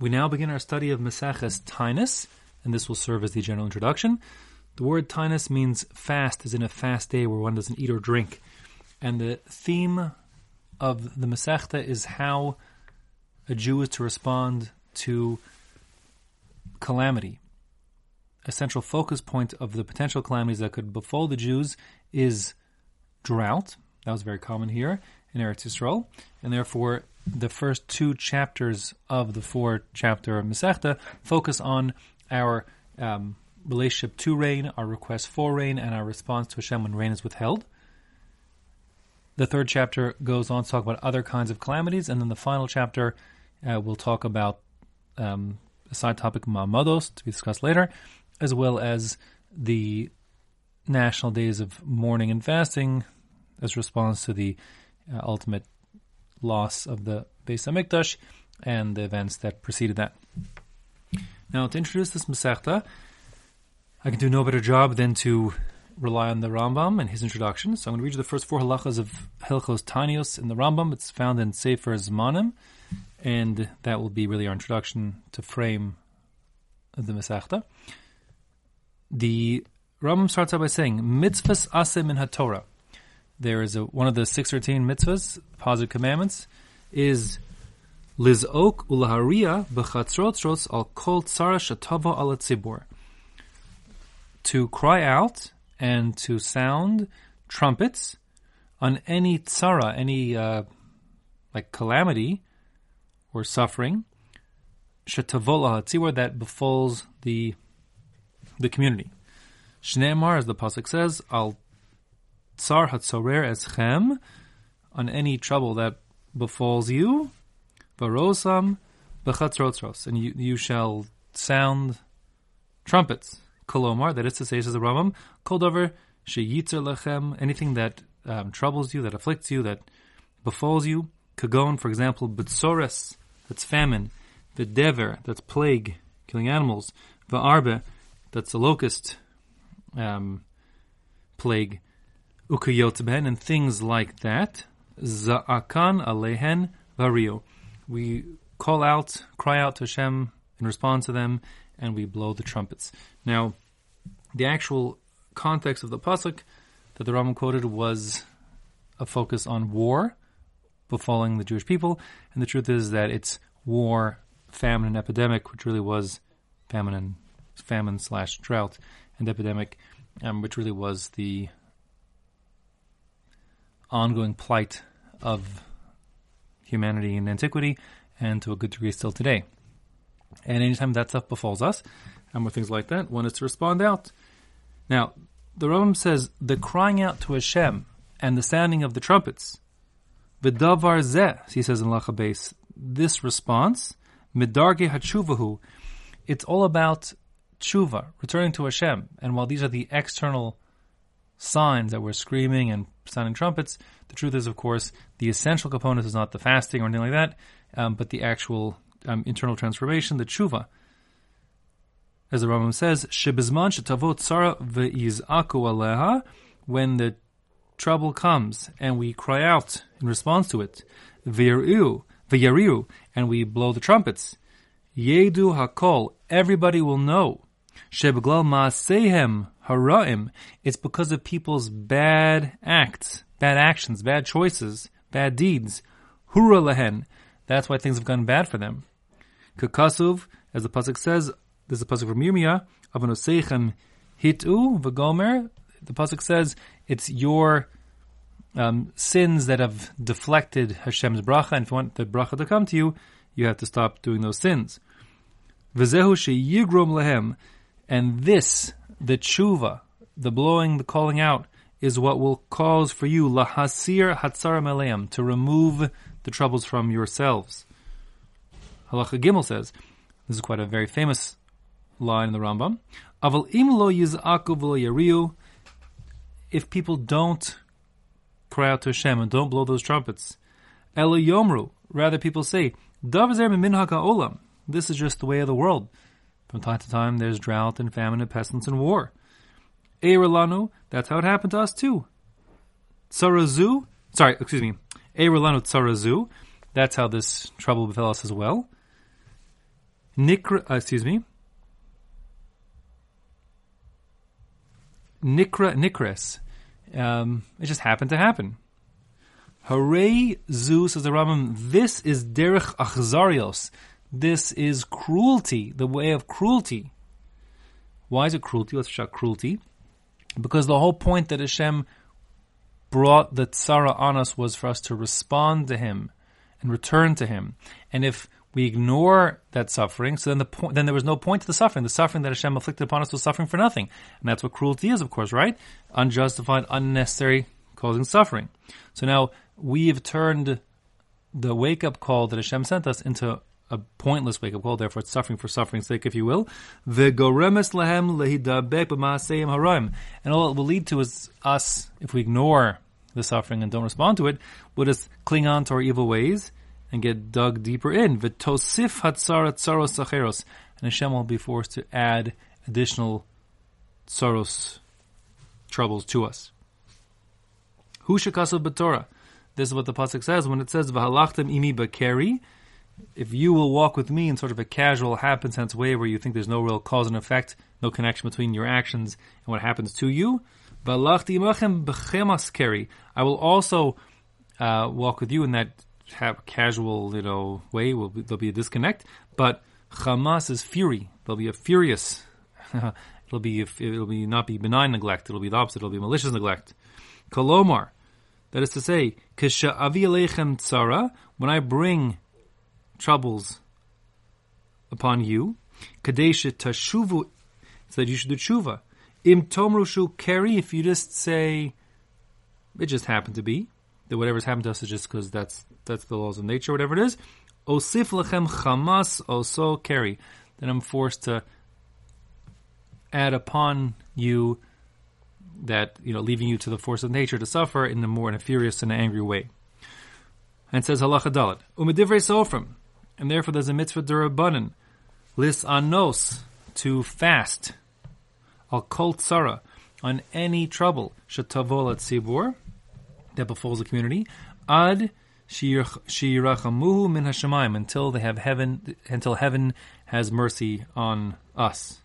We now begin our study of Maseches Taanis, and this will serve as the general introduction. The word Taanis means fast, as in a fast day where one doesn't eat or drink. And the theme of the Masechta is how a Jew is to respond to calamity. A central focus point of the potential calamities that could befall the Jews is drought. That was very common here in Eretz Yisrael, and therefore the first two chapters of the four chapter of Masechta focus on our um, relationship to rain, our request for rain, and our response to Hashem when rain is withheld. The third chapter goes on to talk about other kinds of calamities, and then the final chapter uh, will talk about um, a side topic Ma'amados to be discussed later, as well as the national days of mourning and fasting as response to the uh, ultimate loss of the Beis Hamikdash and the events that preceded that. Now, to introduce this Masechta, I can do no better job than to rely on the Rambam and his introduction. So I'm going to read you the first four halachas of Hilchos Tanios in the Rambam. It's found in Sefer Zmanim, and that will be really our introduction to frame the Masechta. The Rambam starts out by saying, Mitzvahs asim in HaTorah there is a, one of the 613 mitzvahs, positive commandments, is lizok ulaharia b'chatzrot al kol tzara shatava al tzibur. To cry out and to sound trumpets on any tzara, any uh, like calamity or suffering, shatavol al tzibur that befalls the the community. Shneimar, as the pasuk says, al tsar hatzorer eschem, on any trouble that befalls you, varosam bechatzrotzros, and you, you shall sound trumpets. Kolomar, that is to say, says the Rambam, koldover sheyitzer lechem, anything that um, troubles you, that afflicts you, that befalls you. Kagon, for example, betzores, that's famine. The dever, that's plague, killing animals. Va'arbe, that's a locust um, plague ukayotben and things like that. Za'akan alehen vario. We call out, cry out to Hashem in response to them, and we blow the trumpets. Now, the actual context of the pasuk that the Rambam quoted was a focus on war befalling the Jewish people, and the truth is that it's war, famine, and epidemic, which really was famine and famine slash drought and epidemic, um, which really was the ongoing plight of humanity in antiquity and to a good degree still today. And anytime that stuff befalls us, and with things like that, one is to respond out. Now, the Rambam says the crying out to Hashem and the sounding of the trumpets, v'davar zeh, he says in Lachabes, this response, midarge hachuvahu, it's all about tshuva, returning to Hashem. And while these are the external signs that we're screaming and sounding trumpets. The truth is, of course, the essential component is not the fasting or anything like that, um, but the actual um, internal transformation, the tshuva. As the Rambam says, "Shebizman shetavot tzara ve'iz'aku aleha," when the trouble comes and we cry out in response to it, ve'yariu, ve'yariu, and we blow the trumpets, yedu hakol, everybody will know, shebeglal ma'asehem hara'im, it's because of people's bad acts, bad actions, bad choices, bad deeds. Hura lehen. That's why things have gone bad for them. Kakasuv, as the pasuk says, there's a pasuk from Yirmiyah, avanosechem hitu v'gomer. The pasuk says it's your um, sins that have deflected Hashem's bracha, and if you want the bracha to come to you, you have to stop doing those sins. V'zehu sheyigrom lehem, and this the tshuva, the blowing, the calling out, is what will cause for you lahasir hatzara meleim, to remove the troubles from yourselves. Halacha Gimel says, this is quite a very famous line in the Rambam, aval im lo yiz'aku v'lo yariu, if people don't cry out to Hashem and don't blow those trumpets, elo yomru, rather people say, dav min olam, this is just the way of the world. From time to time, there's drought and famine and pestilence and war. Eirelanu, that's how it happened to us too. Tsarazu, sorry, excuse me. Eirelanu tsarazu, that's how this trouble befell us as well. Nikra, uh, excuse me. Nikra, Nikres. Um, it just happened to happen. Hooray, Zu, says the Rambam, this is derech achzarios. This is cruelty, the way of cruelty. Why is it cruelty? Let's check cruelty. Because the whole point that Hashem brought the tzara on us was for us to respond to Him and return to Him. And if we ignore that suffering, so then the point, then there was no point to the suffering. The suffering that Hashem afflicted upon us was suffering for nothing, and that's what cruelty is, of course, right? Unjustified, unnecessary, causing suffering. So now we have turned the wake up call that Hashem sent us into a pointless wake up call. Therefore, it's suffering for suffering's sake, if you will. The goremes lahem lehidabek b'maaseim haraim, and all it will lead to is us, if we ignore the suffering and don't respond to it, will just cling on to our evil ways and get dug deeper in. V'tosif hatzarat tsaros sacheros, and Hashem will be forced to add additional tsaros troubles to us. Hu shekasav b'torah. This is what the pasuk says when it says v'halachtem imi bakeri. If you will walk with me in sort of a casual, happenstance way where you think there's no real cause and effect, no connection between your actions and what happens to you. I will also uh, walk with you in that casual, you know, way. Will be, there'll be a disconnect, but Hamas is fury. There'll be a furious. it'll be it'll be not be benign neglect. It'll be the opposite. It'll be malicious neglect. Kolomar, that is to say. When I bring troubles upon you, kadesha tashuvu, so that you should do tshuva. Im tomrushu keri. If you just say, it just happened to be that whatever's happened to us is just because that's that's the laws of nature, whatever it is. Osif lechem chamas also keri. Then I'm forced to add upon you that you know, leaving you to the force of nature to suffer in a more in a furious and angry way. And says halacha dalit umedivrei sofrim, and therefore there's a mitzvah durabanan lis anos to fast. Al kol tzara on any trouble. Shetavol at tzibur that befalls the community. Ad shirachamuhu min hashemayim until they have heaven until heaven has mercy on us.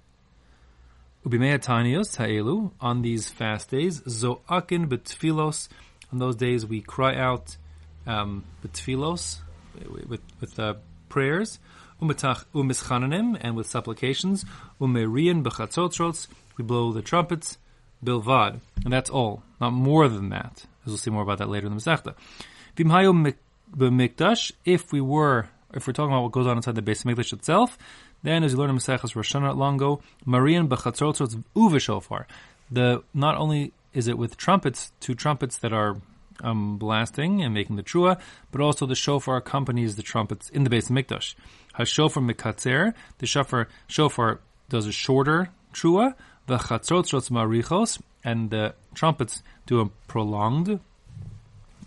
Ubimeatanios ha'elu on these fast days. Zoakin betfilos on those days we cry out um, betfilos with with uh, prayers umitach umischananim and with supplications umerian bechatzotrots we blow the trumpets bilvad and that's all not more than that as we'll see more about that later in the Masechta. Vimhayo b'mikdash, if we were, if we're talking about what goes on inside the base of Mikdash itself, then as you learn in Maseches Rosh Hashanah ago, Marian b'chatzrotzot uve shofar. The not only is it with trumpets, two trumpets that are um, blasting and making the trua, but also the shofar accompanies the trumpets in the base of Mikdash. Hashofar mikatzer, the shofar shofar does a shorter trua, the chatzrotzot marichos, and the trumpets do a prolonged,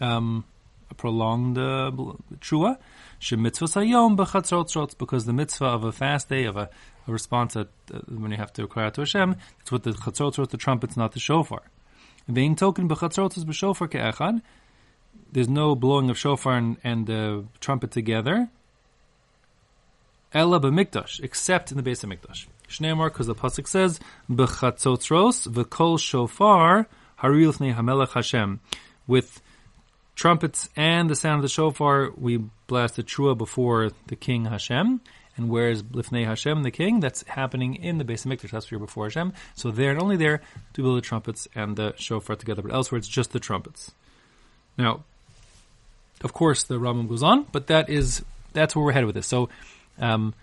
um, a prolonged uh, trua. sayom b'chatzrot because the mitzvah of a fast day of a, a response at, uh, when you have to cry out to Hashem, it's with the chatzrot the trumpets, not the shofar. Vein token b'chatzrot is b'shofar ke'echad. There's no blowing of shofar and, and the trumpet together. Ella b'mikdash, except in the base of mikdash. Shneimar, because the pasuk says, "B'chatzotzros v'kol shofar harilfnei hamelech Hashem." With trumpets and the sound of the shofar, we blast the trua before the king Hashem. And where is lifnei Hashem, the king? That's happening in the base of Mikdash. That's where before Hashem. So there and only there to build the trumpets and the shofar together. But elsewhere, it's just the trumpets. Now, of course, the Rambam goes on, but that is that's where we're headed with this. So. Um,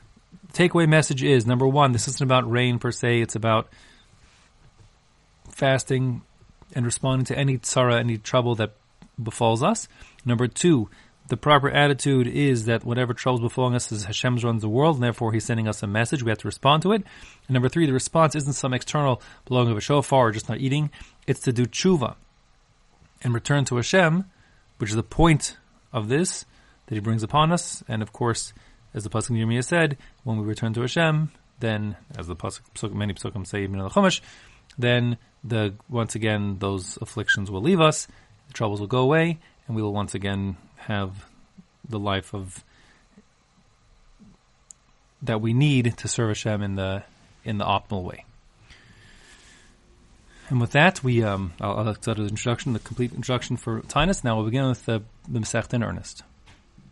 takeaway message is number one, this isn't about rain per se, it's about fasting and responding to any tzara, any trouble that befalls us. Number two, the proper attitude is that whatever troubles befalling us is Hashem's runs the world, and therefore He's sending us a message. We have to respond to it. And number three, the response isn't some external blowing of a shofar or just not eating. It's to do tshuva and return to Hashem, which is the point of this that He brings upon us. And of course, as the pasuk Yirmiyah said, when we return to Hashem, then, as the pasuk, many pasukim say even in the Chumash, then the once again those afflictions will leave us, the troubles will go away, and we will once again have the life of that we need to serve Hashem in the in the optimal way. And with that, we um, I'll, I'll the introduction, the complete introduction for Taanis. Now we'll begin with the, the Masechta in earnest.